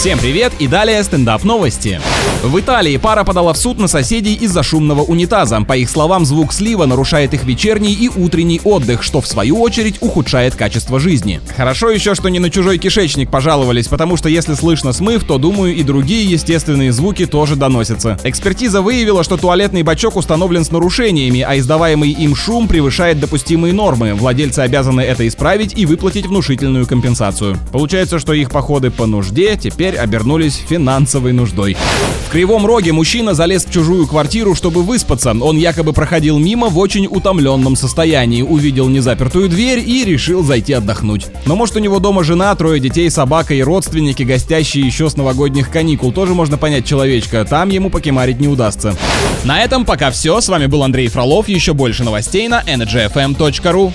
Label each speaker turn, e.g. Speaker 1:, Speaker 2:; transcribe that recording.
Speaker 1: Всем привет и далее стендап новости. В Италии пара подала в суд на соседей из-за шумного унитаза. По их словам, звук слива нарушает их вечерний и утренний отдых, что в свою очередь ухудшает качество жизни. Хорошо еще, что не на чужой кишечник пожаловались, потому что если слышно смыв, то, думаю, и другие естественные звуки тоже доносятся. Экспертиза выявила, что туалетный бачок установлен с нарушениями, а издаваемый им шум превышает допустимые нормы. Владельцы обязаны это исправить и выплатить внушительную компенсацию. Получается, что их походы по нужде теперь обернулись финансовой нуждой. В Кривом Роге мужчина залез в чужую квартиру, чтобы выспаться. Он якобы проходил мимо в очень утомленном состоянии, увидел незапертую дверь и решил зайти отдохнуть. Но может у него дома жена, трое детей, собака и родственники, гостящие еще с новогодних каникул. Тоже можно понять человечка, там ему покемарить не удастся. На этом пока все. С вами был Андрей Фролов. Еще больше новостей на energyfm.ru.